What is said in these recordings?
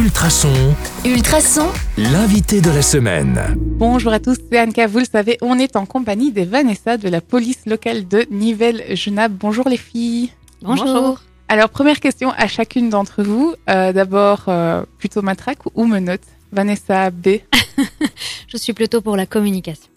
Ultrason, Ultrason, l'invité de la semaine. Bonjour à tous, c'est Anka. Vous le savez, on est en compagnie des Vanessa de la police locale de Nivelles-Genappe. Bonjour les filles. bonjour. Alors, première question à chacune d'entre vous. Euh, D'abord, euh, plutôt matraque ou menotte Vanessa B. Je suis plutôt pour la communication.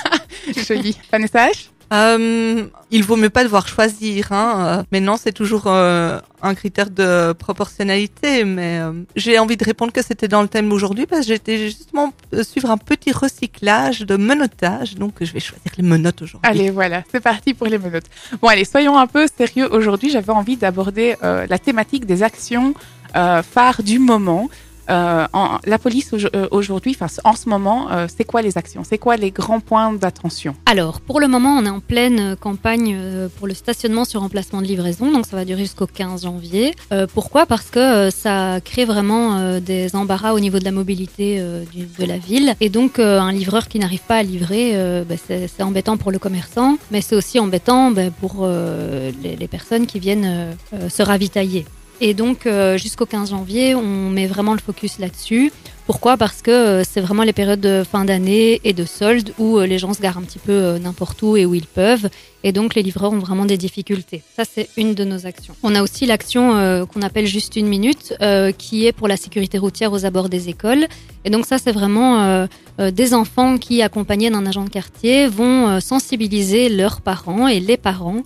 Joli. Vanessa H. Euh, il vaut mieux pas devoir choisir, hein. euh, mais non, c'est toujours euh, un critère de proportionnalité. Mais euh, j'ai envie de répondre que c'était dans le thème aujourd'hui parce que j'étais justement euh, suivre un petit recyclage de menottage, donc je vais choisir les menottes aujourd'hui. Allez, voilà, c'est parti pour les menottes. Bon, allez, soyons un peu sérieux aujourd'hui. J'avais envie d'aborder euh, la thématique des actions phares du moment. Euh, la police euh, aujourd'hui, en ce moment, euh, c'est quoi les actions? C'est quoi les grands points d'attention? Alors, pour le moment, on est en pleine campagne pour le stationnement sur emplacement de livraison, donc ça va durer jusqu'au 15 janvier. Pourquoi? Parce que ça crée vraiment des embarras au niveau de la mobilité de la ville. Et donc, un livreur qui n'arrive pas à livrer, bah, c'est embêtant pour le commerçant, mais c'est aussi embêtant bah, pour les, personnes qui viennent se ravitailler. Et donc, euh, jusqu'au 15 janvier, on met vraiment le focus là-dessus. Pourquoi? Parce que euh, c'est vraiment les périodes de fin d'année et de soldes où euh, les gens se garent un petit peu n'importe où et où ils peuvent. Et donc les livreurs ont vraiment des difficultés. Ça, c'est une de nos actions. On a aussi l'action qu'on appelle juste une minute, qui est pour la sécurité routière aux abords des écoles. Et donc ça, c'est vraiment des enfants qui, accompagnés d'un agent de quartier, vont sensibiliser leurs parents et les parents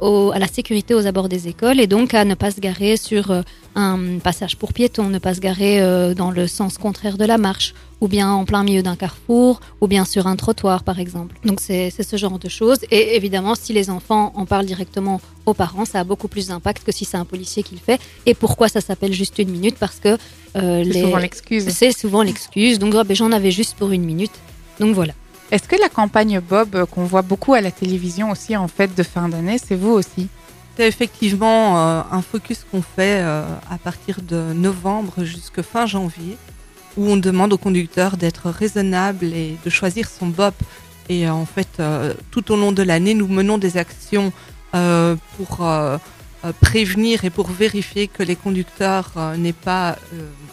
au- à la sécurité aux abords des écoles et donc à ne pas se garer sur euh, un passage pour piétons, ne pas se garer euh, dans le sens contraire de la marche, ou bien en plein milieu d'un carrefour, ou bien sur un trottoir par exemple. Donc c'est ce genre de choses. Et évidemment, si les enfants en parlent directement aux parents, ça a beaucoup plus d'impact que si c'est un policier qui le fait. Et pourquoi ça s'appelle juste une minute? Parce que euh, C'est les... souvent l'excuse. c'est souvent l'excuse. Donc oh, ben, j'en avais juste pour une minute. Donc voilà. Est-ce que la campagne Bob euh, qu'on voit beaucoup à la télévision aussi en fête de fin d'année, c'est vous aussi C'est effectivement euh, un focus qu'on fait euh, à partir de novembre jusqu'à fin janvier, où on demande au conducteur d'être raisonnable et de choisir son BOP. Et en fait, tout au long de l'année, nous menons des actions pour prévenir et pour vérifier que les conducteurs n'aient pas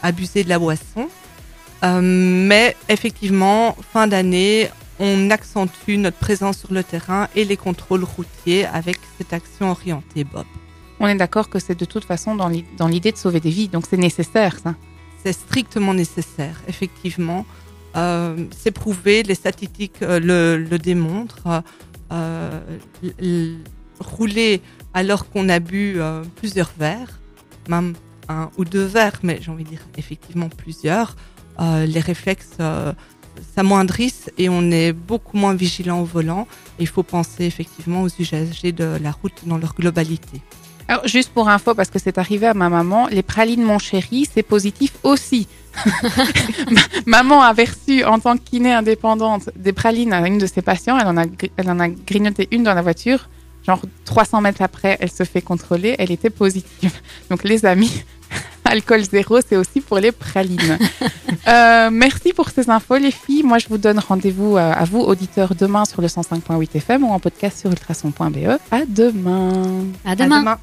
abusé de la boisson. Mais effectivement, fin d'année, on accentue notre présence sur le terrain et les contrôles routiers avec cette action orientée Bob. On est d'accord que c'est de toute façon dans l'i- dans l'idée de sauver des vies, donc c'est nécessaire ça. C'est strictement nécessaire, effectivement. Euh, c'est prouvé, les statistiques euh, le, le démontrent. Euh, rouler alors qu'on a bu plusieurs verres, même un ou deux verres, mais j'ai envie de dire effectivement plusieurs, les réflexes s'amoindrissent et on est beaucoup moins vigilant au volant. Il faut penser effectivement aux usagers de la route dans leur globalité. Alors juste pour info, parce que c'est arrivé à ma maman, les pralines mon chéri, c'est positif aussi. Ma- maman avait reçu en tant que kiné indépendante des pralines à une de ses patients, elle en a, elle en a grignoté une dans la voiture. Genre 300 mètres après, elle se fait contrôler, elle était positive. Donc les amis, alcool zéro, c'est aussi pour les pralines. Euh, merci pour ces infos, les filles. Moi, je vous donne rendez-vous euh, à vous, auditeurs, demain sur le 105.8 FM ou en podcast sur ultrason.be. À demain. À À demain. demain.